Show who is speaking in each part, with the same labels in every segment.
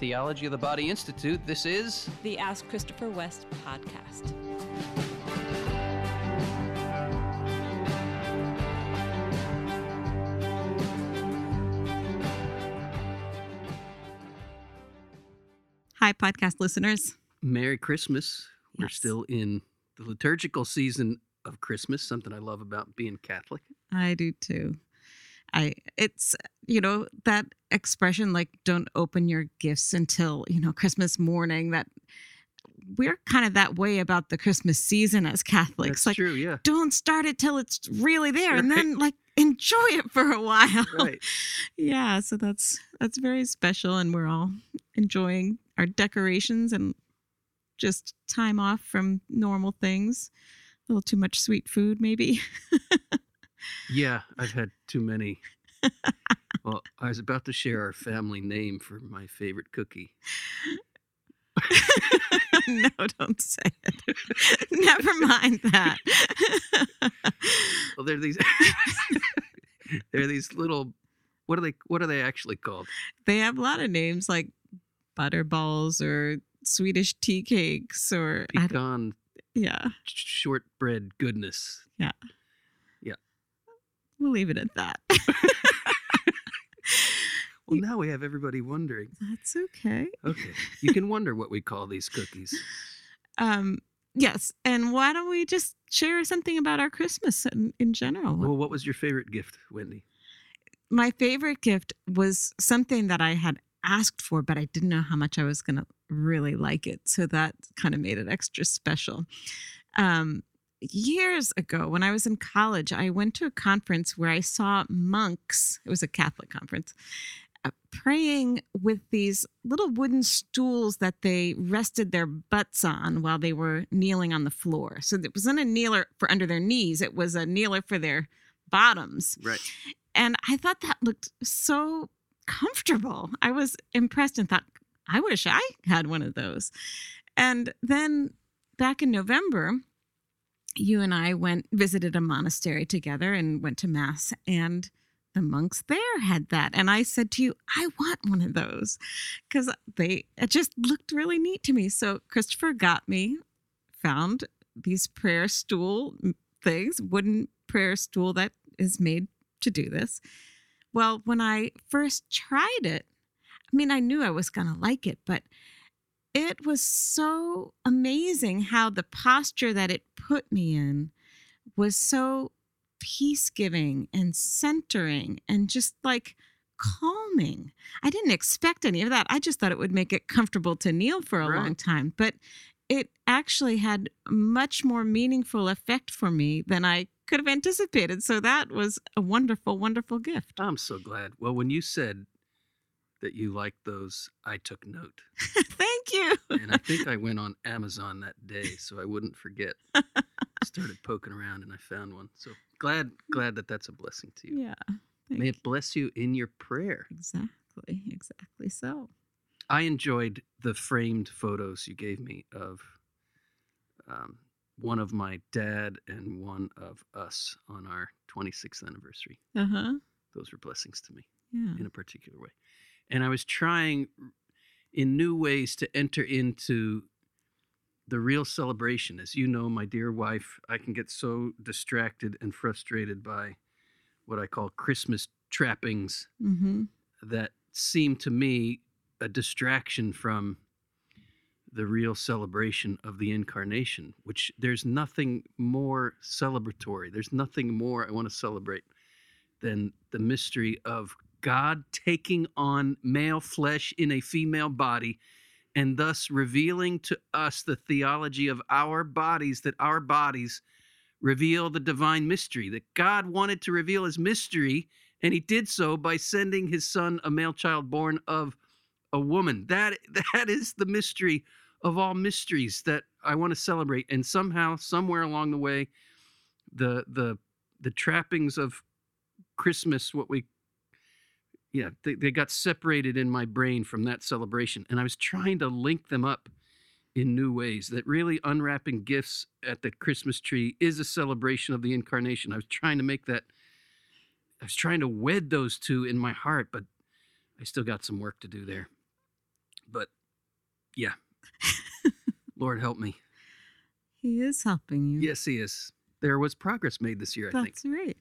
Speaker 1: Theology of the Body Institute. This is
Speaker 2: the Ask Christopher West podcast.
Speaker 3: Hi, podcast listeners.
Speaker 1: Merry Christmas. We're
Speaker 3: Yes.
Speaker 1: still in the liturgical season of Christmas, something I love about being Catholic.
Speaker 3: I do too. I it's you know that expression like don't open your gifts until you know Christmas morning that we're kind of that way about the Christmas season as Catholics
Speaker 1: That's
Speaker 3: like
Speaker 1: true, yeah.
Speaker 3: don't start it till it's really there and then like enjoy it for a while.
Speaker 1: Right.
Speaker 3: yeah, so that's that's very special and we're all enjoying our decorations and just time off from normal things. A little too much sweet food maybe.
Speaker 1: Yeah, I've had too many. well, I was about to share our family name for my favorite cookie.
Speaker 3: no, don't say it. Never mind that.
Speaker 1: Well, they're these they're these little what are they what are they actually called?
Speaker 3: they have a lot of names like butterballs or Swedish tea cakes or
Speaker 1: Pecan
Speaker 3: yeah,
Speaker 1: shortbread goodness.
Speaker 3: We'll leave it at that.
Speaker 1: Well, now we have everybody wondering.
Speaker 3: That's okay.
Speaker 1: Okay. You can wonder what we call these cookies.
Speaker 3: Um, yes, and why don't we just share something about our Christmas in, in general?
Speaker 1: Well, what was your favorite gift, Wendy?
Speaker 3: my favorite gift was something that I had asked for, but I didn't know how much I was going to really like it. So that kind of made it extra special. Um, years ago, when I was in college, I went to a conference where I saw monks, it was a Catholic conference, uh, praying with these little wooden stools that they rested their butts on while they were kneeling on the floor. So it wasn't a kneeler for under their knees, it was a kneeler for their bottoms.
Speaker 1: Right.
Speaker 3: And I thought that looked so comfortable. I was impressed and thought, I wish I had one of those. And then back in November, you and I went visited a monastery together and went to mass and the monks there had that. And I said to you I want one of those. Cuz they it just looked really neat to me. So Christopher got me found these prayer stool things wooden prayer stool that is made to do this. Well, when I first tried it, I mean, I knew I was going to like it, but it was so amazing how the posture that it put me in was so peace giving and centering and just like calming. I didn't expect any of that. I just thought it would make it comfortable to kneel for a
Speaker 1: Right.
Speaker 3: long time, but it actually had much more meaningful effect for me than I could have anticipated. So that was a wonderful, wonderful gift.
Speaker 1: I'm so glad. Well, when you said that you liked those, I took note.
Speaker 3: Thank you.
Speaker 1: And I think I went on Amazon that day so I wouldn't forget. Started poking around and I found one. So glad glad that that's a blessing to you.
Speaker 3: Yeah.
Speaker 1: May it bless you in your prayer.
Speaker 3: Exactly. Exactly so.
Speaker 1: I enjoyed the framed photos you gave me of um, one of my dad and one of us on our 26th anniversary.
Speaker 3: Uh huh.
Speaker 1: Those were blessings to me
Speaker 3: Yeah.
Speaker 1: in a particular way. And I was trying in new ways to enter into the real celebration. As you know, my dear wife, I can get so distracted and frustrated by what I call Christmas trappings
Speaker 3: Mm-hmm.
Speaker 1: that seem to me a distraction from the real celebration of the incarnation, which there's nothing more celebratory. There's nothing more I want to celebrate than the mystery of God taking on male flesh in a female body and thus revealing to us the theology of our bodies, that our bodies reveal the divine mystery, that God wanted to reveal his mystery, and he did so by sending his son, a male child born of a woman. That that is the mystery of all mysteries that I want to celebrate. And somehow, somewhere along the way, the the the trappings of Christmas, what we yeah, they, they got separated in my brain from that celebration. And I was trying to link them up in new ways that really unwrapping gifts at the Christmas tree is a celebration of the incarnation. I was trying to make that, I was trying to wed those two in my heart, but I still got some work to do there. But yeah. Lord help me.
Speaker 3: He is helping you.
Speaker 1: Yes, he is. There was progress made this year, I think.
Speaker 3: That's right.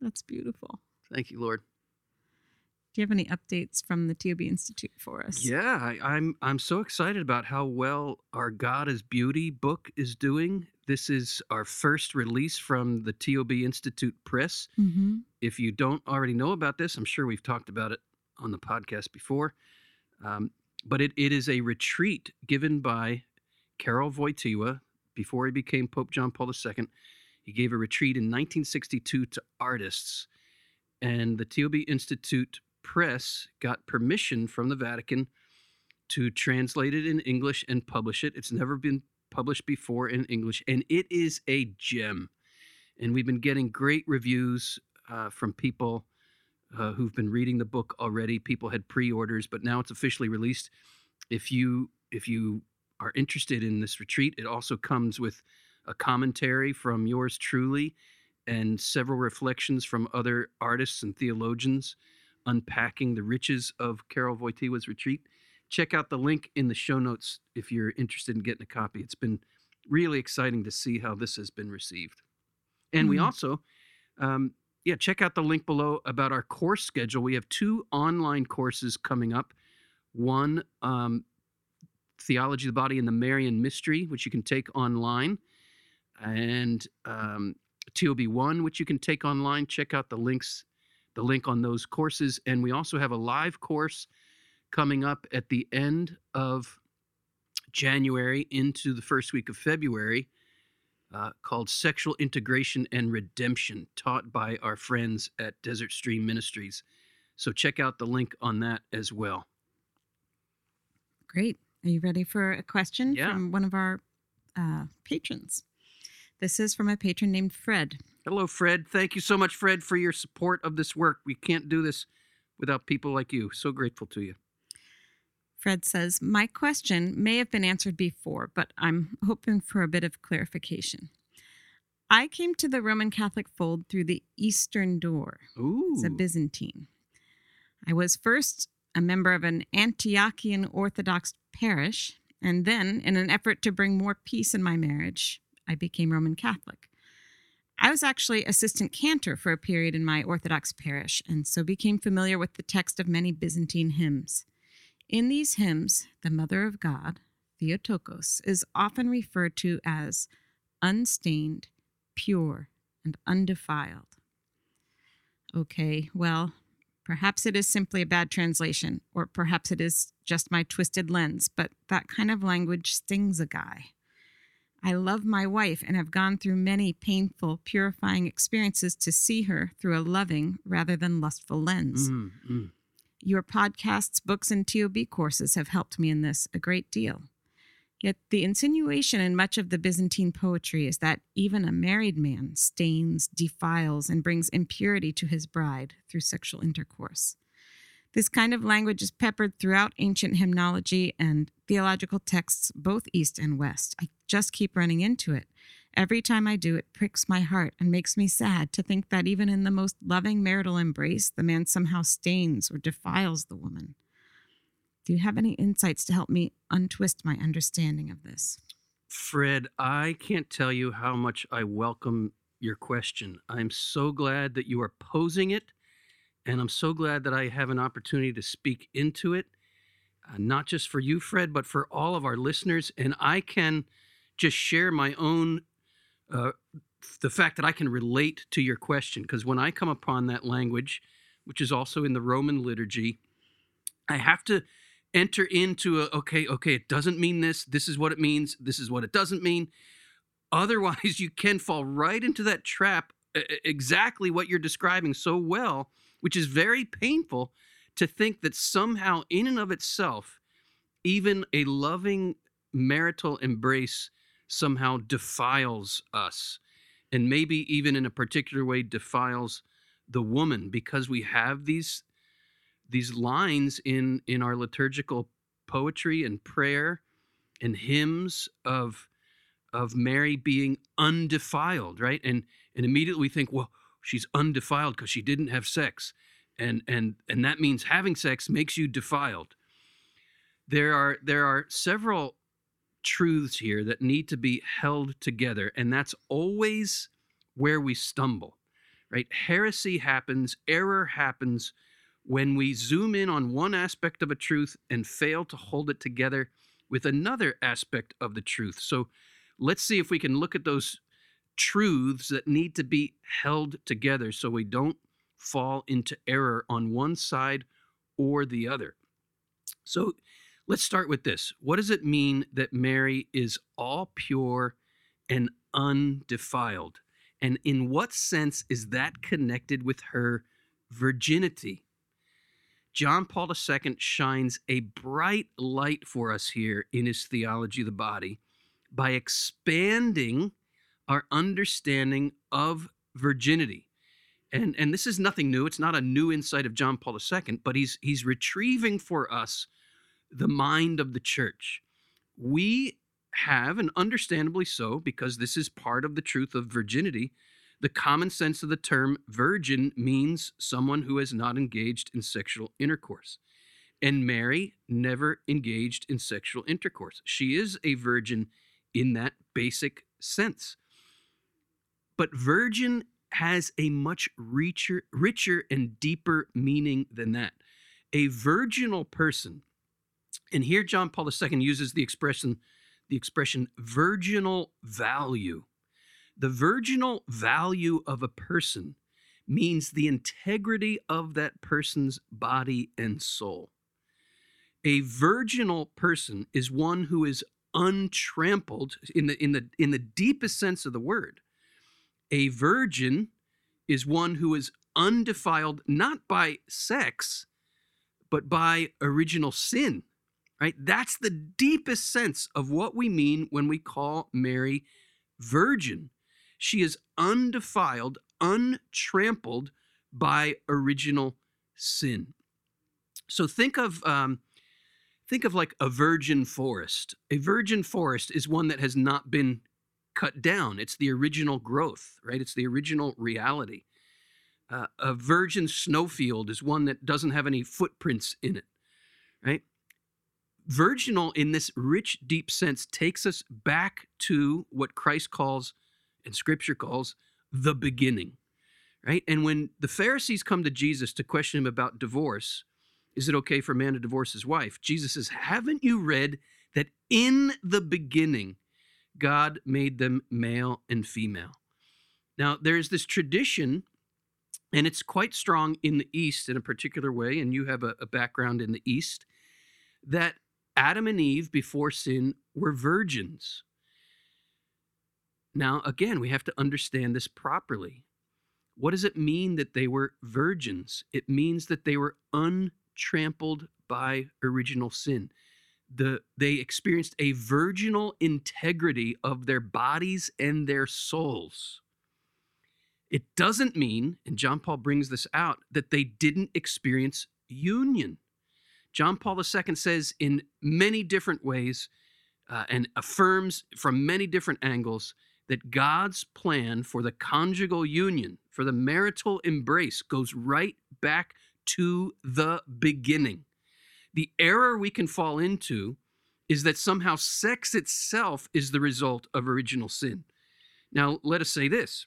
Speaker 3: That's beautiful.
Speaker 1: Thank you, Lord.
Speaker 3: Do you have any updates from the TOB Institute for us?
Speaker 1: Yeah, I, I'm I'm so excited about how well our God is Beauty book is doing. This is our first release from the TOB Institute Press.
Speaker 3: Mm-hmm.
Speaker 1: If you don't already know about this, I'm sure we've talked about it on the podcast before. Um, but it, it is a retreat given by Karol Wojtyła before he became Pope John Paul II. He gave a retreat in 1962 to artists, and the TOB Institute Press got permission from the Vatican to translate it in English and publish it. It's never been published before in English, and it is a gem. And we've been getting great reviews uh, from people uh, who've been reading the book already. People had pre-orders, but now it's officially released. If you if you are interested in this retreat, it also comes with a commentary from yours truly and several reflections from other artists and theologians unpacking the riches of Karol Wojtyła's retreat. Check out the link in the show notes if you're interested in getting a copy. It's been really exciting to see how this has been received. And we
Speaker 3: Mhm.
Speaker 1: also, um, yeah, check out the link below about our course schedule. We have two online courses coming up. One, um, Theology of the Body and the Marian Mystery, which you can take online, and um, TOB1, which you can take online. Check out the links, the link on those courses. And we also have a live course coming up at the end of January into the first week of February uh, called Sexual Integration and Redemption, taught by our friends at Desert Stream Ministries. So check out the link on that as well.
Speaker 3: Great. Are you ready for a question
Speaker 1: Yeah.
Speaker 3: from one of our uh, patrons? This is from a patron named Fred.
Speaker 1: Hello, Fred. Thank you so much, Fred, for your support of this work. We can't do this without people like you. So grateful to you.
Speaker 3: Fred says, My question may have been answered before, but I'm hoping for a bit of clarification. I came to the Roman Catholic fold through the Eastern Door
Speaker 1: Ooh.
Speaker 3: as a Byzantine. I was first a member of an Antiochian Orthodox parish, and then, in an effort to bring more peace in my marriage, I became Roman Catholic. I was actually assistant cantor for a period in my Orthodox parish, and so became familiar with the text of many Byzantine hymns. In these hymns, the Mother of God, Theotokos, is often referred to as unstained, pure, and undefiled. Okay, well, perhaps it is simply a bad translation, or perhaps it is just my twisted lens, but that kind of language stings a guy. I love my wife and have gone through many painful, purifying experiences to see her through a loving rather than lustful lens.
Speaker 1: Mm, mm.
Speaker 3: Your podcasts, books, and TOB courses have helped me in this a great deal. Yet the insinuation in much of the Byzantine poetry is that even a married man stains, defiles, and brings impurity to his bride through sexual intercourse. This kind of language is peppered throughout ancient hymnology and theological texts, both East and West. I just keep running into it. Every time I do, it pricks my heart and makes me sad to think that even in the most loving marital embrace, the man somehow stains or defiles the woman. Do you have any insights to help me untwist my understanding of this?
Speaker 1: Fred, I can't tell you how much I welcome your question. I'm so glad that you are posing it, and I'm so glad that I have an opportunity to speak into it, uh, not just for you, Fred, but for all of our listeners. And I can just share my own, uh, the fact that I can relate to your question, because when I come upon that language, which is also in the Roman liturgy, I have to enter into a okay okay it doesn't mean this this is what it means this is what it doesn't mean otherwise you can fall right into that trap exactly what you're describing so well which is very painful to think that somehow in and of itself even a loving marital embrace somehow defiles us and maybe even in a particular way defiles the woman because we have these these lines in in our liturgical poetry and prayer and hymns of of Mary being undefiled, right? And and immediately we think, well, she's undefiled because she didn't have sex, and and and that means having sex makes you defiled. there are there are several truths here that need to be held together and that's always where we stumble right? Heresy happens error happens when we zoom in on one aspect of a truth and fail to hold it together with another aspect of the truth. So let's see if we can look at those truths that need to be held together so we don't fall into error on one side or the other so Let's start with this. What does it mean that Mary is all pure and undefiled? And in what sense is that connected with her virginity? John Paul II shines a bright light for us here in his theology of the body by expanding our understanding of virginity. And, and this is nothing new. It's not a new insight of John Paul II, but he's, he's retrieving for us the mind of the church. We have, and understandably so, because this is part of the truth of virginity, the common sense of the term virgin means someone who has not engaged in sexual intercourse. And Mary never engaged in sexual intercourse. She is a virgin in that basic sense. But virgin has a much richer, richer and deeper meaning than that. A virginal person and here John Paul II uses the expression the expression virginal value. The virginal value of a person means the integrity of that person's body and soul. A virginal person is one who is untrampled in the in the in the deepest sense of the word. A virgin is one who is undefiled not by sex but by original sin right? That's the deepest sense of what we mean when we call Mary virgin. She is undefiled, untrampled by original sin. So think of um, think of like a virgin forest. A virgin forest is one that has not been cut down. It's the original growth, right? It's the original reality. Uh, a virgin snowfield is one that doesn't have any footprints in it, right? virginal in this rich, deep sense takes us back to what Christ calls and scripture calls the beginning, right? And when the Pharisees come to Jesus to question him about divorce, is it okay for a man to divorce his wife? Jesus says, Haven't you read that in the beginning, God made them male and female? Now, there's this tradition, and it's quite strong in the East in a particular way, and you have a, a background in the East, that Adam and Eve before sin were virgins. Now, again, we have to understand this properly. What does it mean that they were virgins? It means that they were untrampled by original sin. The, they experienced a virginal integrity of their bodies and their souls. It doesn't mean, and John Paul brings this out, that they didn't experience union. John Paul II says in many different ways uh, and affirms from many different angles that God's plan for the conjugal union, for the marital embrace, goes right back to the beginning. The error we can fall into is that somehow sex itself is the result of original sin. Now, let us say this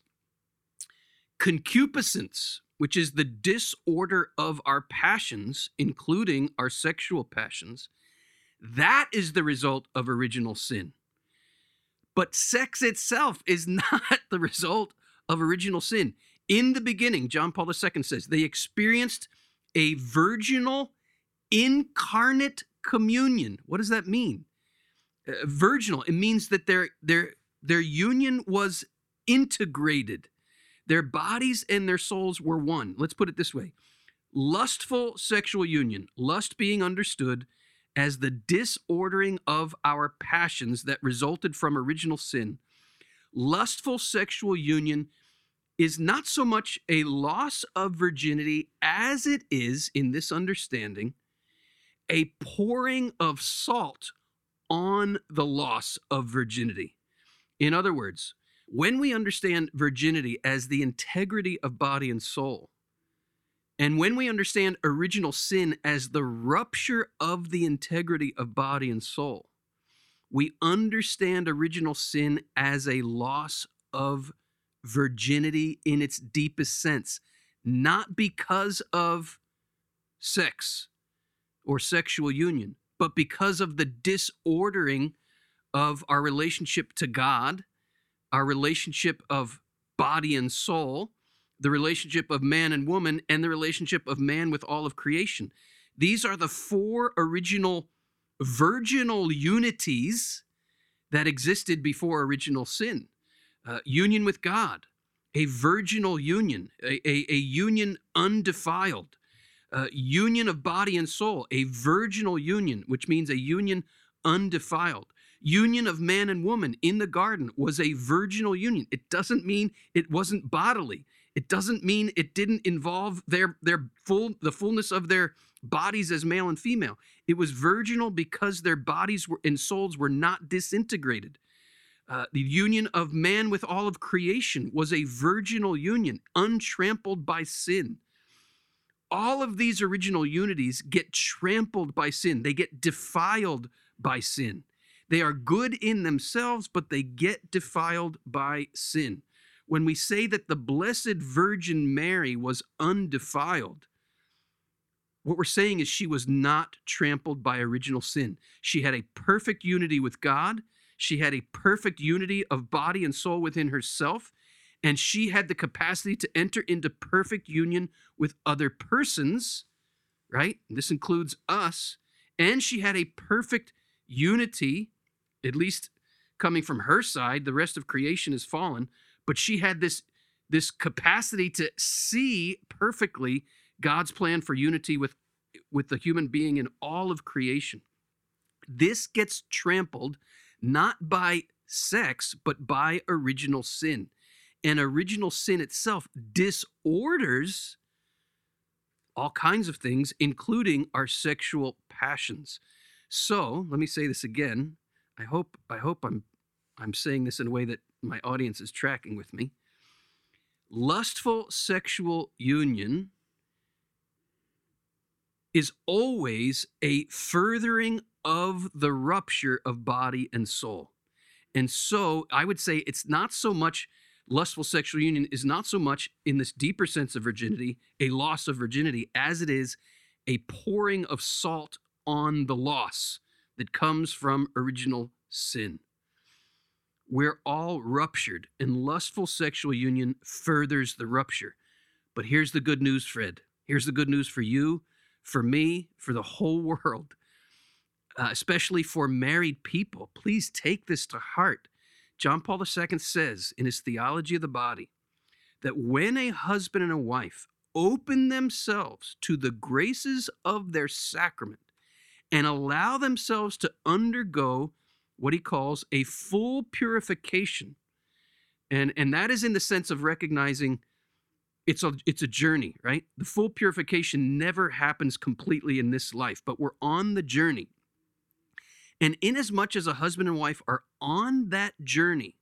Speaker 1: concupiscence which is the disorder of our passions, including our sexual passions, that is the result of original sin. But sex itself is not the result of original sin. In the beginning, John Paul II says, they experienced a virginal incarnate communion. What does that mean? Uh, virginal, it means that their, their, their union was integrated their bodies and their souls were one. Let's put it this way lustful sexual union, lust being understood as the disordering of our passions that resulted from original sin. Lustful sexual union is not so much a loss of virginity as it is, in this understanding, a pouring of salt on the loss of virginity. In other words, when we understand virginity as the integrity of body and soul, And when we understand original sin as the rupture of the integrity of body and soul, we understand original sin as a loss of virginity in its deepest sense, not because of sex or sexual union, but because of the disordering of our relationship to God, our relationship of body and soul, the relationship of man and woman, and the relationship of man with all of creation. These are the four original virginal unities that existed before original sin uh, union with God, a virginal union, a, a, a union undefiled, uh, union of body and soul, a virginal union, which means a union undefiled. Union of man and woman in the garden was a virginal union. It doesn't mean it wasn't bodily. It doesn't mean it didn't involve their their full the fullness of their bodies as male and female. It was virginal because their bodies were, and souls were not disintegrated. Uh, the union of man with all of creation was a virginal union, untrampled by sin. All of these original unities get trampled by sin, they get defiled by sin. They are good in themselves, but they get defiled by sin. When we say that the Blessed Virgin Mary was undefiled, what we're saying is she was not trampled by original sin. She had a perfect unity with God. She had a perfect unity of body and soul within herself. And she had the capacity to enter into perfect union with other persons, right? This includes us. And she had a perfect unity, at least coming from her side. The rest of creation is fallen. But she had this, this capacity to see perfectly God's plan for unity with, with the human being in all of creation. This gets trampled not by sex, but by original sin. And original sin itself disorders all kinds of things, including our sexual passions. So let me say this again. I hope I hope I'm I'm saying this in a way that my audience is tracking with me. Lustful sexual union is always a furthering of the rupture of body and soul. And so I would say it's not so much lustful sexual union is not so much in this deeper sense of virginity, a loss of virginity, as it is a pouring of salt on the loss that comes from original sin. We're all ruptured, and lustful sexual union furthers the rupture. But here's the good news, Fred. Here's the good news for you, for me, for the whole world, uh, especially for married people. Please take this to heart. John Paul II says in his Theology of the Body that when a husband and a wife open themselves to the graces of their sacrament and allow themselves to undergo what he calls a full purification, and, and that is in the sense of recognizing it's a it's a journey, right? The full purification never happens completely in this life, but we're on the journey. And inasmuch as a husband and wife are on that journey,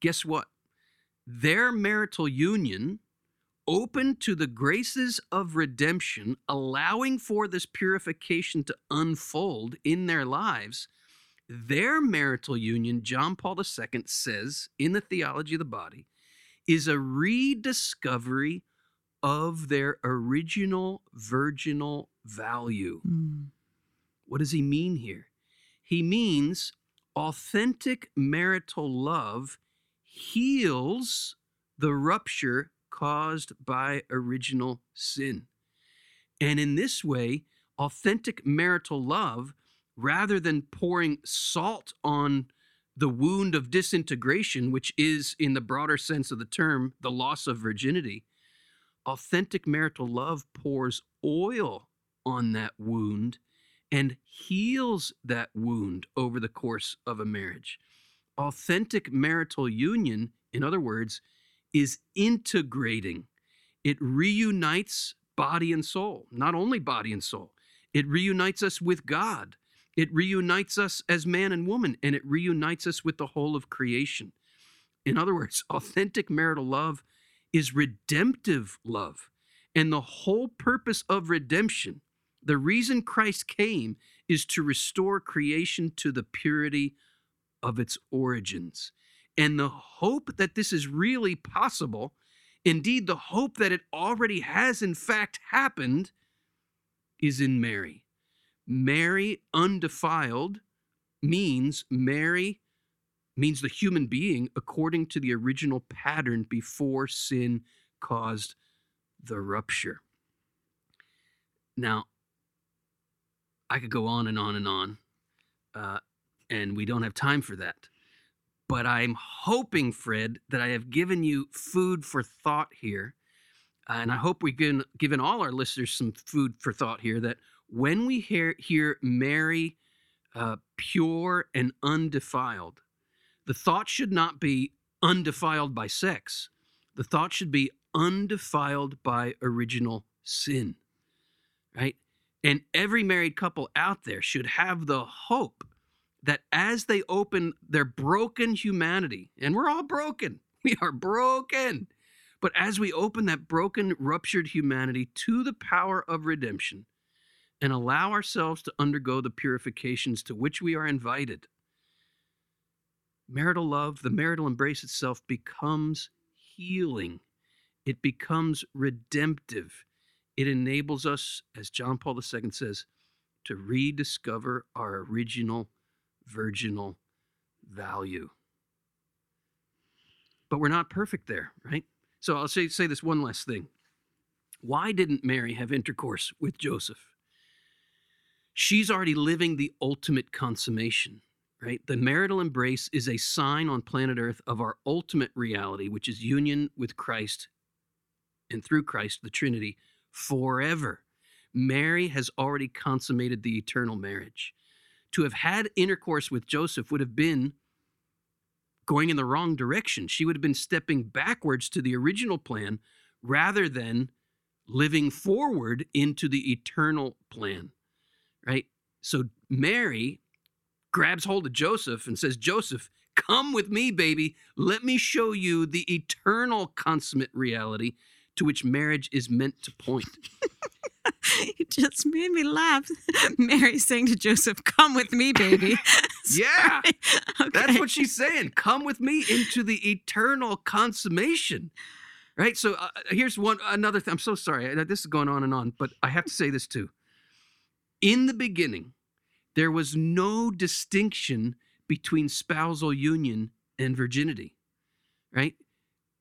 Speaker 1: guess what? Their marital union, open to the graces of redemption, allowing for this purification to unfold in their lives, their marital union, John Paul II says in the Theology of the Body, is a rediscovery of their original virginal value.
Speaker 3: Mm.
Speaker 1: What does he mean here? He means authentic marital love heals the rupture caused by original sin. And in this way, authentic marital love, rather than pouring salt on the wound of disintegration, which is, in the broader sense of the term, the loss of virginity, authentic marital love pours oil on that wound and heals that wound over the course of a marriage. Authentic marital union, in other words, is integrating. It reunites body and soul, not only body and soul, it reunites us with God. It reunites us as man and woman, and it reunites us with the whole of creation. In other words, authentic marital love is redemptive love. And the whole purpose of redemption, the reason Christ came, is to restore creation to the purity of its origins. And the hope that this is really possible, indeed, the hope that it already has in fact happened, is in Mary. Mary, undefiled, means Mary means the human being according to the original pattern before sin caused the rupture. Now, I could go on and on and on, uh, and we don't have time for that. But I'm hoping, Fred, that I have given you food for thought here. Uh, and I hope we've given, given all our listeners some food for thought here that when we hear, hear Mary uh, pure and undefiled, the thought should not be undefiled by sex. The thought should be undefiled by original sin, right? And every married couple out there should have the hope that as they open their broken humanity, and we're all broken, we are broken. But as we open that broken, ruptured humanity to the power of redemption and allow ourselves to undergo the purifications to which we are invited, marital love, the marital embrace itself becomes healing. It becomes redemptive. It enables us, as John Paul II says, to rediscover our original virginal value. But we're not perfect there, right? So I'll say, say this one last thing. Why didn't Mary have intercourse with Joseph? She's already living the ultimate consummation right? The marital embrace is a sign on planet Earth of our ultimate reality, which is union with Christ and through Christ, the Trinity, forever. Mary has already consummated the eternal marriage. To have had intercourse with Joseph would have been going in the wrong direction. She would have been stepping backwards to the original plan rather than living forward into the eternal plan, right? So Mary grabs hold of Joseph and says, Joseph, come with me, baby. Let me show you the eternal consummate reality to which marriage is meant to point.
Speaker 3: it just made me laugh. Mary saying to Joseph, Come with me, baby.
Speaker 1: yeah. Okay. That's what she's saying. Come with me into the eternal consummation. Right? So uh, here's one another thing. I'm so sorry. This is going on and on, but I have to say this too. In the beginning, there was no distinction between spousal union and virginity, right?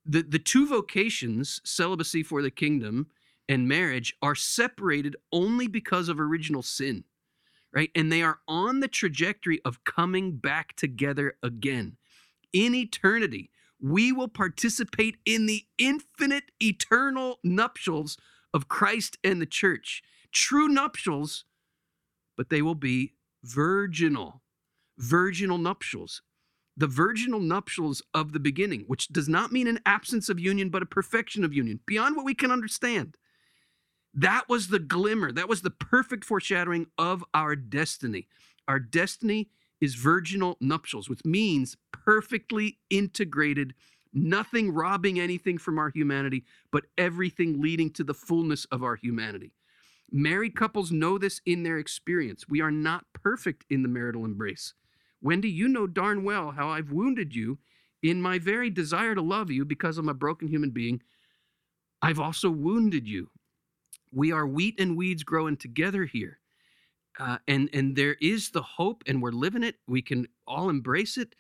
Speaker 1: The, the two vocations, celibacy for the kingdom and marriage, are separated only because of original sin, right? And they are on the trajectory of coming back together again. In eternity, we will participate in the infinite, eternal nuptials of Christ and the church. True nuptials, but they will be virginal, virginal nuptials. The virginal nuptials of the beginning, which does not mean an absence of union, but a perfection of union, beyond what we can understand. That was the glimmer. That was the perfect foreshadowing of our destiny. Our destiny is virginal nuptials, which means perfectly integrated, nothing robbing anything from our humanity, but everything leading to the fullness of our humanity. Married couples know this in their experience. We are not perfect in the marital embrace. Wendy, you know darn well how I've wounded you in my very desire to love you because I'm a broken human being. I've also wounded you. We are wheat and weeds growing together here. Uh, and and there is the hope, and we're living it. We can all embrace it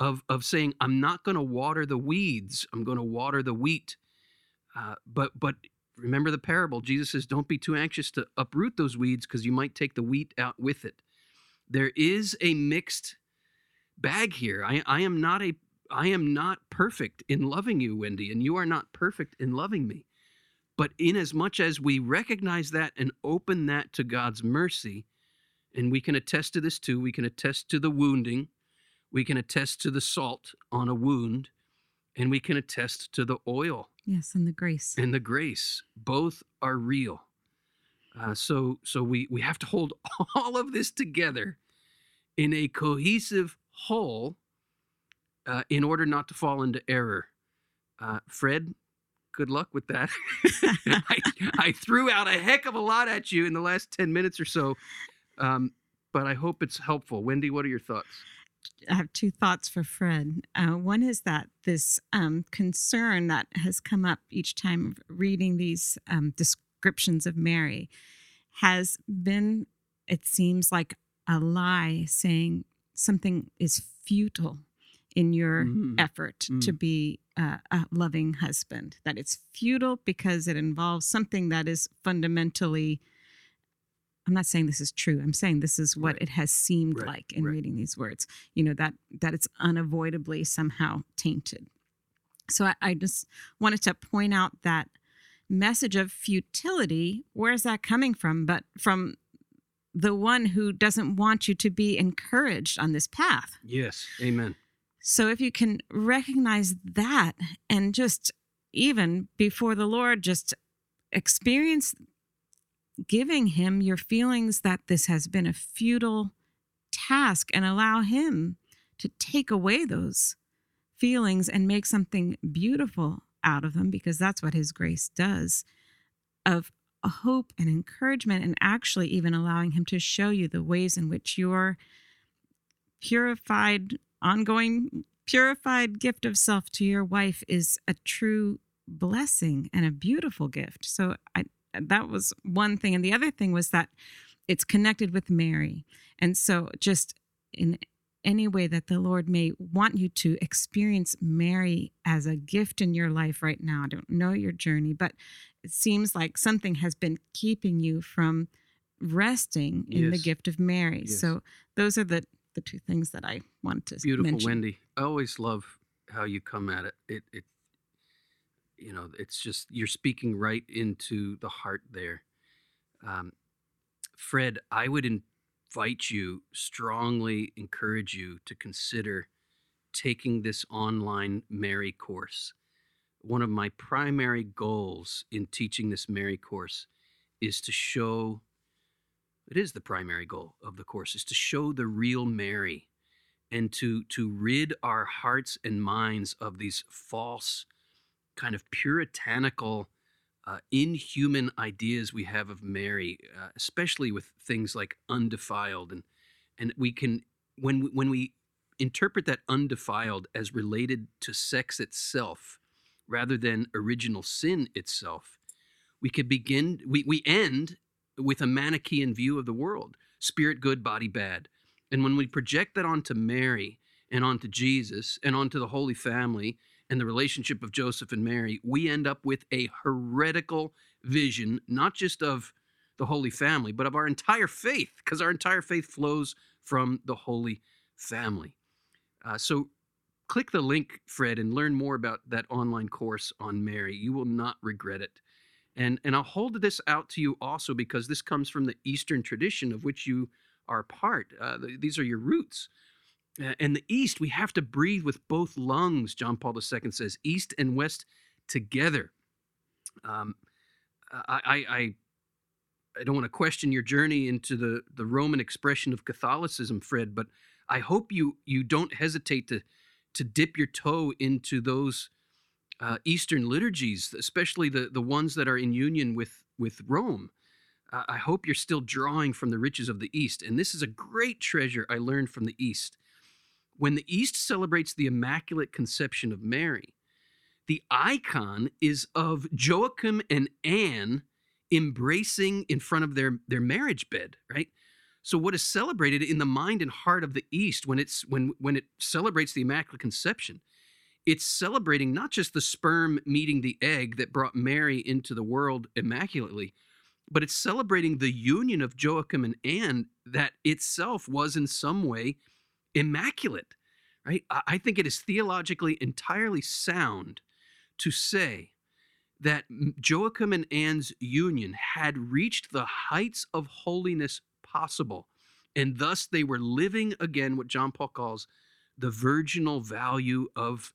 Speaker 1: of of saying, I'm not going to water the weeds. I'm going to water the wheat. Uh, but but remember the parable. Jesus says, Don't be too anxious to uproot those weeds because you might take the wheat out with it. There is a mixed bag here. I, I am not a I am not perfect in loving you, Wendy, and you are not perfect in loving me. But in as much as we recognize that and open that to God's mercy, and we can attest to this too, we can attest to the wounding, we can attest to the salt on a wound, and we can attest to the oil
Speaker 3: Yes, and the grace.
Speaker 1: And the grace. Both are real. Uh, so so we, we have to hold all of this together in a cohesive whole uh, in order not to fall into error. Uh, Fred, good luck with that. I, I threw out a heck of a lot at you in the last 10 minutes or so, um, but I hope it's helpful. Wendy, what are your thoughts?
Speaker 3: I have two thoughts for Fred. Uh, one is that this um, concern that has come up each time reading these um, descriptions of Mary has been, it seems like a lie saying something is futile in your
Speaker 1: Mm.
Speaker 3: effort to
Speaker 1: Mm.
Speaker 3: be uh, a loving husband, that it's futile because it involves something that is fundamentally. I'm not saying this is true. I'm saying this is what
Speaker 1: Right.
Speaker 3: it has seemed
Speaker 1: Right,
Speaker 3: like in
Speaker 1: right.
Speaker 3: reading these words. You know that that it's unavoidably somehow tainted. So I, I just wanted to point out that message of futility. Where is that coming from? But from the one who doesn't want you to be encouraged on this path.
Speaker 1: Yes, amen.
Speaker 3: So if you can recognize that and just even before the Lord, just experience giving Him your feelings that this has been a futile task and allow Him to take away those feelings and make something beautiful out of them because that's what His grace does of hope and encouragement and actually even allowing Him to show you the ways in which your purified ongoing purified gift of self to your wife is a true blessing and a beautiful gift. So i that was one thing. And the other thing was that it's connected with mary. And so just in any way that the lord may want you to experience mary as a gift in your life right now i don't know your journey but it seems like something has been keeping you from resting in the gift of mary
Speaker 1: Yes.
Speaker 3: so those are the the two things that I want to
Speaker 1: Beautiful,
Speaker 3: mention.
Speaker 1: Wendy. I always love how you come at it. It, it, you know, it's just you're speaking right into the heart there. Um, Fred, I would invite you, strongly encourage you to consider taking this online Mary course. One of my primary goals in teaching this Mary course is to show it is the primary goal of the course is to show the real Mary and to to rid our hearts and minds of these false kind of puritanical uh, inhuman ideas we have of Mary, uh, especially with things like undefiled, and and we can when we, when we interpret that undefiled as related to sex itself rather than original sin itself, we could begin we we end with a Manichaean view of the world: spirit good, body bad. And when we project that onto Mary and onto Jesus and onto the Holy Family and the relationship of Joseph and Mary, we end up with a heretical vision, not just of the Holy Family, but of our entire faith, because our entire faith flows from the Holy Family. Uh, so click the link, Fred, and learn more about that online course on Mary. You will not regret it. And, and I'll hold this out to you also because this comes from the Eastern tradition of which you are part. Uh, th- these are your roots. Uh, and the East, we have to breathe with both lungs, John Paul II says, East and West together. Um, I, I, I, I don't want to question your journey into the, the Roman expression of Catholicism, Fred, but I hope you, you don't hesitate to, to dip your toe into those uh, Eastern liturgies, especially the, the ones that are in union with, with Rome. Uh, I hope you're still drawing from the riches of the East. And this is a great treasure I learned from the East. When the East celebrates the Immaculate Conception of Mary, the icon is of Joachim and Anne embracing in front of their, their marriage bed, right? So what is celebrated in the mind and heart of the East when it's when when it celebrates the Immaculate Conception, it's celebrating not just the sperm meeting the egg that brought Mary into the world immaculately, but it's celebrating the union of Joachim and Anne that itself was in some way immaculate, right? I think it is theologically entirely sound to say that Joachim and Anne's union had reached the heights of holiness possible, and thus they were living again what John Paul calls the virginal value of,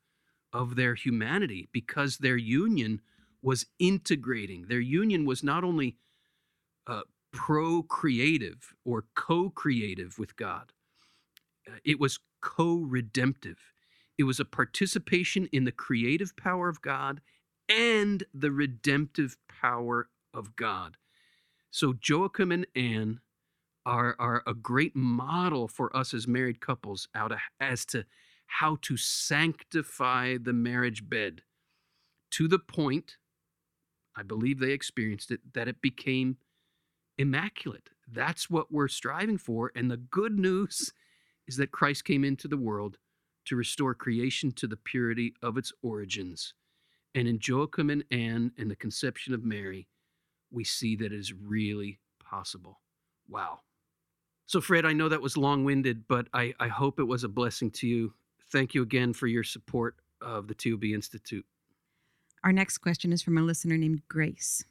Speaker 1: of their humanity because their union was integrating. Their union was not only uh, procreative or co creative with God, Uh, it was co redemptive. It was a participation in the creative power of God and the redemptive power of God. So Joachim and Anne are, are a great model for us as married couples out of, as to how to sanctify the marriage bed to the point, I believe they experienced it, that it became immaculate. That's what we're striving for. And the good news is that Christ came into the world to restore creation to the purity of its origins. And in Joachim and Anne and the conception of Mary, we see that it is really possible. Wow. So, Fred, I know that was long winded, but I, I hope it was a blessing to you. Thank you again for your support of the TOB Institute.
Speaker 3: Our next question is from a listener named Grace.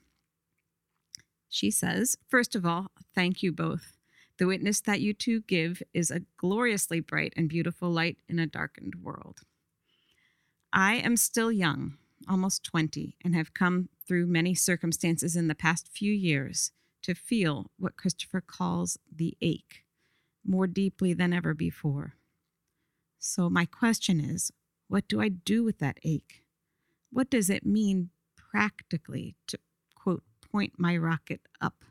Speaker 3: She says, First of all, thank you both. The witness that you two give is a gloriously bright and beautiful light in a darkened world. I am still young, almost 20, and have come through many circumstances in the past few years to feel what Christopher calls the ache more deeply than ever before. So, my question is what do I do with that ache? What does it mean practically to, quote, point my rocket up?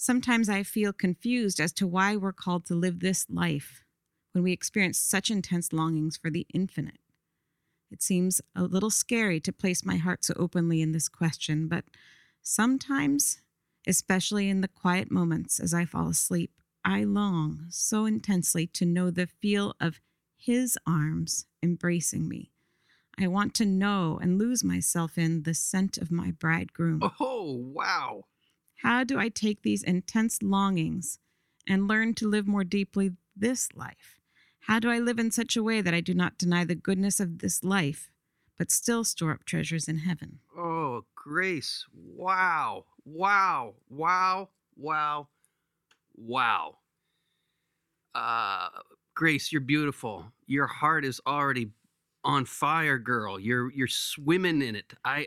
Speaker 3: Sometimes I feel confused as to why we're called to live this life when we experience such intense longings for the infinite. It seems a little scary to place my heart so openly in this question, but sometimes, especially in the quiet moments as I fall asleep, I long so intensely to know the feel of His arms embracing me. I want to know and lose myself in the scent of my bridegroom.
Speaker 1: Oh, wow.
Speaker 3: How do I take these intense longings and learn to live more deeply this life? How do I live in such a way that I do not deny the goodness of this life, but still store up treasures in heaven?
Speaker 1: Oh, Grace. Wow. Wow. Wow. Wow. Wow. Uh, Grace, you're beautiful. Your heart is already on fire, girl. You're you're swimming in it. I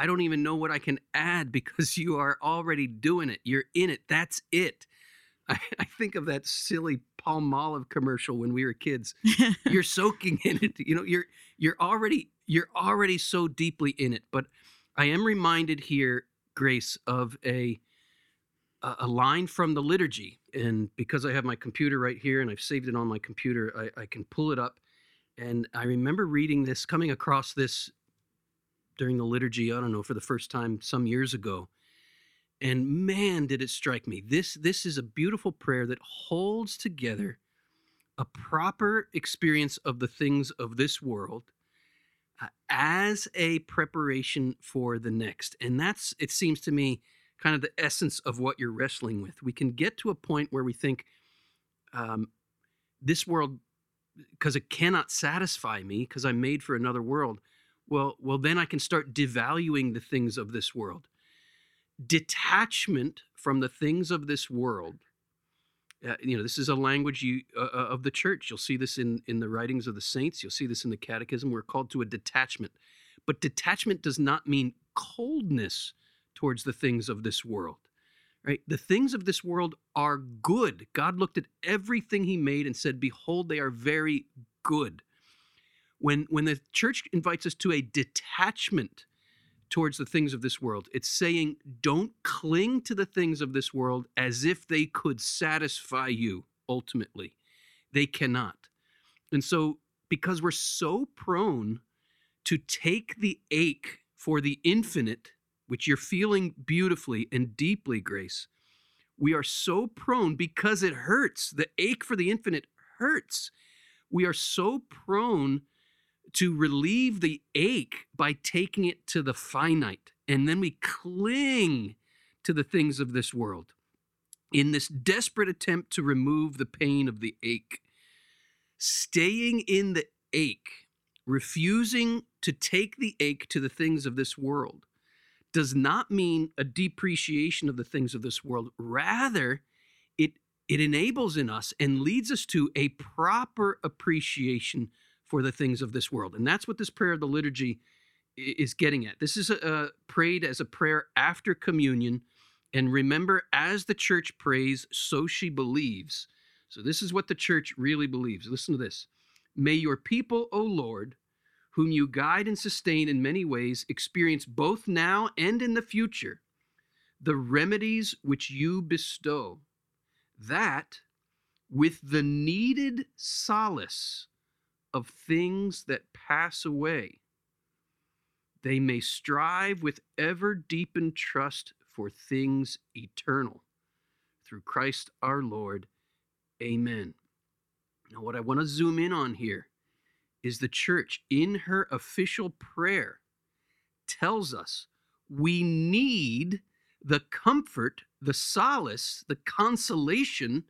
Speaker 1: I don't even know what I can add because you are already doing it. You're in it. That's it. I, I think of that silly Palmolive commercial when we were kids. You're soaking in it. You know, you're you're already you're already so deeply in it. But I am reminded here, Grace, of a a a line from the liturgy. And because I have my computer right here and I've saved it on my computer, I, I can pull it up. And I remember reading this, coming across this during the liturgy, I don't know, for the first time some years ago. And man, did it strike me. This this is a beautiful prayer that holds together a proper experience of the things of this world uh, as a preparation for the next. And that's it seems to me kind of the essence of what you're wrestling with. We can get to a point where we think um, this world because it cannot satisfy me because I'm made for another world. Well, well, then I can start devaluing the things of this world. Detachment from the things of this world. Uh, you know, this is a language you uh, uh, of the church. You'll see this in in the writings of the saints. You'll see this in the Catechism. We're called to a detachment, but detachment does not mean coldness towards the things of this world right? The things of this world are good. God looked at everything he made and said, Behold, they are very good. When, when the church invites us to a detachment towards the things of this world, it's saying, Don't cling to the things of this world as if they could satisfy you ultimately. They cannot. And so, because we're so prone to take the ache for the infinite which you're feeling beautifully and deeply, Grace, we are so prone because it hurts. The ache for the infinite hurts. We are so prone to relieve the ache by taking it to the finite. And then we cling to the things of this world in this desperate attempt to remove the pain of the ache. Staying in the ache, refusing to take the ache to the things of this world, does not mean a depreciation of the things of this world. Rather, it it enables in us and leads us to a proper appreciation for the things of this world. And that's what this prayer of the liturgy is getting at. This is a, a prayed as a prayer after communion. And remember, as the church prays, so she believes. So this is what the church really believes. Listen to this. May your people, O Lord, whom you guide and sustain in many ways, experience both now and in the future the remedies which you bestow, that with the needed solace of things that pass away, they may strive with ever deepened trust for things eternal. Through Christ our Lord. Amen. Now, what I want to zoom in on here is the church in her official prayer tells us we need the comfort, the solace, the consolation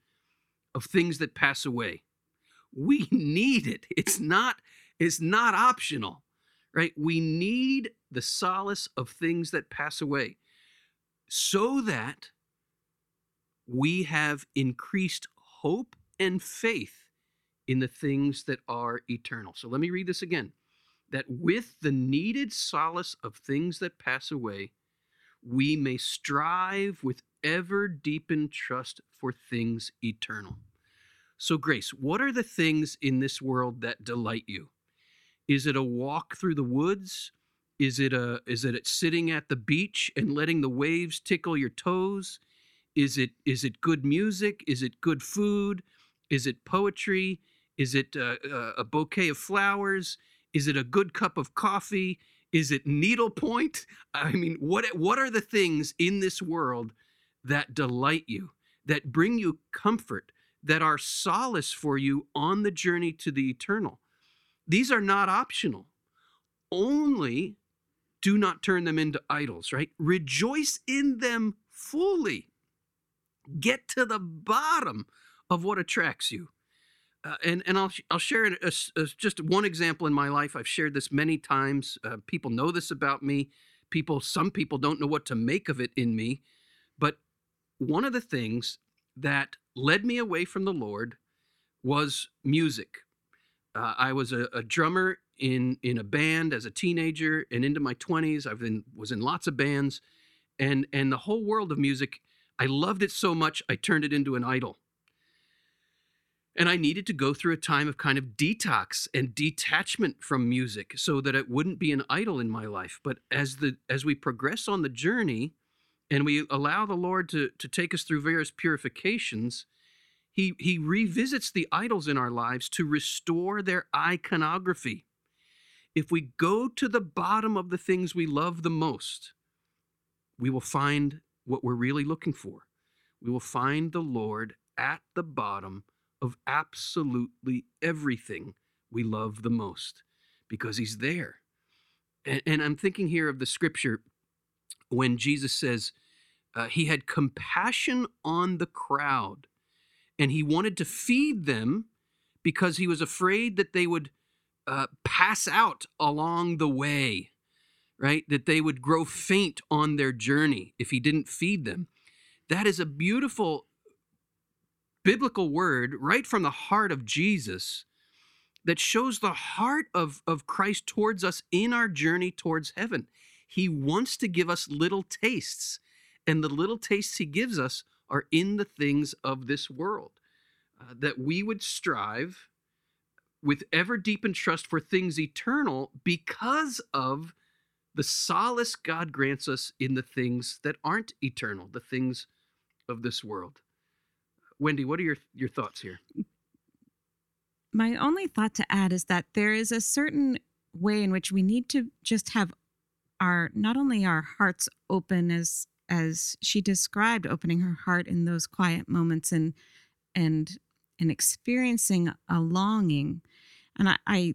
Speaker 1: of things that pass away. We need it. It's not it's not optional. Right? We need the solace of things that pass away so that we have increased hope and faith in the things that are eternal. So let me read this again. That with the needed solace of things that pass away, we may strive with ever deepened trust for things eternal. So, Grace, what are the things in this world that delight you? Is it a walk through the woods? Is it a is it sitting at the beach and letting the waves tickle your toes? Is it is it good music? Is it good food? Is it poetry? Is it uh, uh, a bouquet of flowers? Is it a good cup of coffee? Is it needlepoint? I mean, what what are the things in this world that delight you, that bring you comfort, that are solace for you on the journey to the eternal? These are not optional. Only do not turn them into idols, right? Rejoice in them fully. Get to the bottom of what attracts you. Uh, and and I'll I'll share a, a, just one example in my life. I've shared this many times. Uh, people know this about me. People, some people don't know what to make of it in me. But one of the things that led me away from the Lord was music. Uh, I was a, a drummer in in a band as a teenager and into my 20s i've been was in lots of bands. And and the whole world of music i loved it so much i turned it into an idol. And i needed to go through a time of kind of detox and detachment from music so that it wouldn't be an idol in my life. But as the as we progress on the journey and we allow the lord to to take us through various purifications he he revisits the idols in our lives to restore their iconography if we go to the bottom of the things we love the most, we will find what we're really looking for. We will find the Lord at the bottom of absolutely everything we love the most because he's there. And, and I'm thinking here of the scripture when Jesus says uh, he had compassion on the crowd and he wanted to feed them because he was afraid that they would uh, pass out along the way, right? That they would grow faint on their journey if he didn't feed them. That is a beautiful biblical word right from the heart of Jesus that shows the heart of, of Christ towards us in our journey towards heaven. He wants to give us little tastes, and the little tastes he gives us are in the things of this world. Uh, that we would strive with ever deepened trust for things eternal because of the solace God grants us in the things that aren't eternal, the things of this world. Wendy, what are your, your thoughts here?
Speaker 3: My only thought to add is that there is a certain way in which we need to just have our not only our hearts open as as she described opening her heart in those quiet moments and and and experiencing a longing and I, I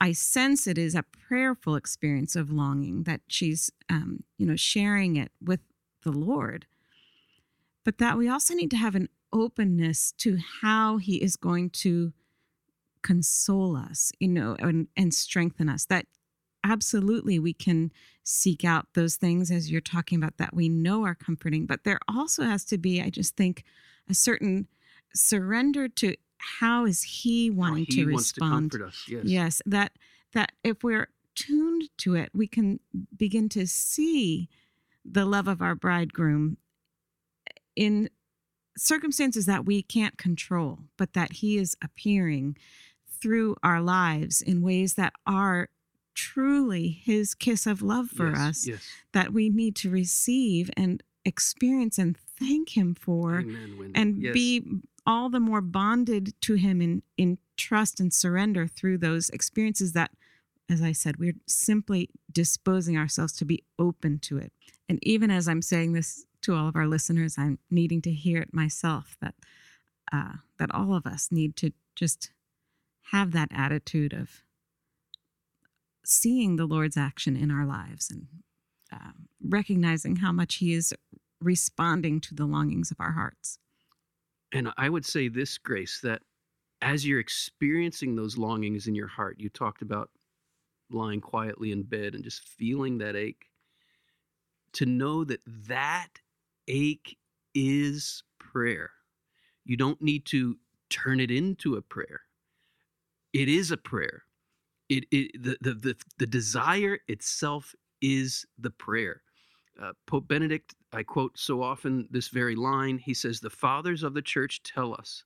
Speaker 3: I sense it is a prayerful experience of longing that she's, um, you know, sharing it with the Lord. But that we also need to have an openness to how He is going to console us, you know, and, and strengthen us. That absolutely we can seek out those things as you're talking about that we know are comforting. But there also has to be, I just think, a certain surrender to how is he wanting
Speaker 1: he
Speaker 3: to respond?
Speaker 1: To us, yes.
Speaker 3: yes, that that if we're tuned to it, we can begin to see the love of our bridegroom in circumstances that we can't control, but that he is appearing through our lives in ways that are truly his kiss of love for
Speaker 1: yes,
Speaker 3: us
Speaker 1: Yes.
Speaker 3: that we need to receive and experience and thank him for
Speaker 1: Amen,
Speaker 3: and
Speaker 1: Yes.
Speaker 3: be all the more bonded to him in in trust and surrender through those experiences that as i said we're simply disposing ourselves to be open to it and even as i'm saying this to all of our listeners i'm needing to hear it myself that uh, that all of us need to just have that attitude of seeing the lord's action in our lives and uh, recognizing how much he is responding to the longings of our hearts
Speaker 1: And I would say this, Grace, that as you're experiencing those longings in your heart, you talked about lying quietly in bed and just feeling that ache, to know that that ache is prayer. You don't need to turn it into a prayer. It is a prayer. It, it the, the the the desire itself is the prayer. Uh, Pope Benedict, I quote so often this very line. He says, The fathers of the church tell us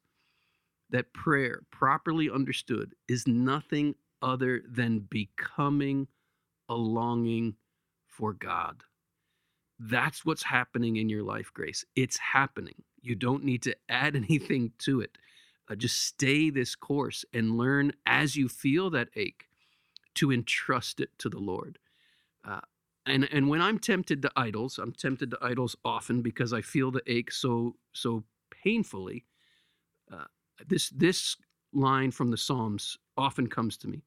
Speaker 1: that prayer, properly understood, is nothing other than becoming a longing for God. That's what's happening in your life, Grace. It's happening. You don't need to add anything to it. Uh, just stay this course and learn as you feel that ache to entrust it to the Lord. Uh, and and when I'm tempted to idols, I'm tempted to idols often because I feel the ache so so painfully. Uh, this this line from the Psalms often comes to me.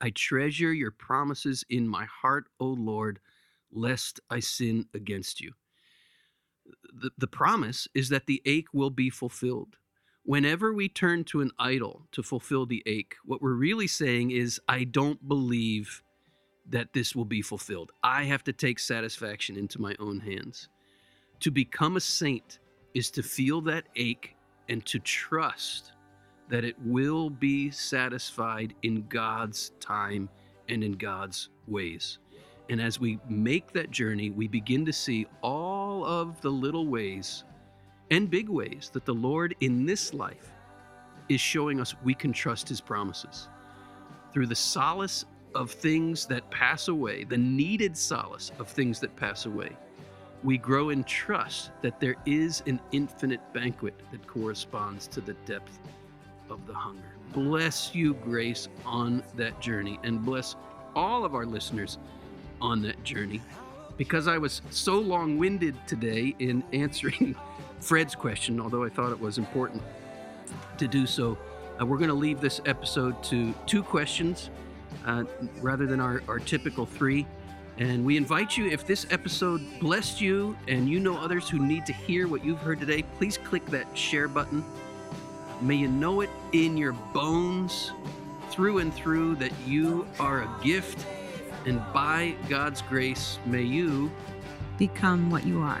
Speaker 1: I treasure your promises in my heart, O Lord, lest I sin against you. The, the promise is that the ache will be fulfilled. Whenever we turn to an idol to fulfill the ache, what we're really saying is, I don't believe that this will be fulfilled. I have to take satisfaction into my own hands. To become a saint is to feel that ache and to trust that it will be satisfied in God's time and in God's ways. And as we make that journey, we begin to see all of the little ways and big ways that the Lord in this life is showing us we can trust his promises. Through the solace of things that pass away, the needed solace of things that pass away, we grow in trust that there is an infinite banquet that corresponds to the depth of the hunger. Bless you, Grace, on that journey, and bless all of our listeners on that journey. Because I was so long winded today in answering Fred's question, although I thought it was important to do so, uh, we're going to leave this episode to two questions uh, rather than our, our typical three. And we invite you, if this episode blessed you and you know others who need to hear what you've heard today, please click that share button. May you know it in your bones, through and through, that you are a gift. And by God's grace, may you
Speaker 3: become what you are.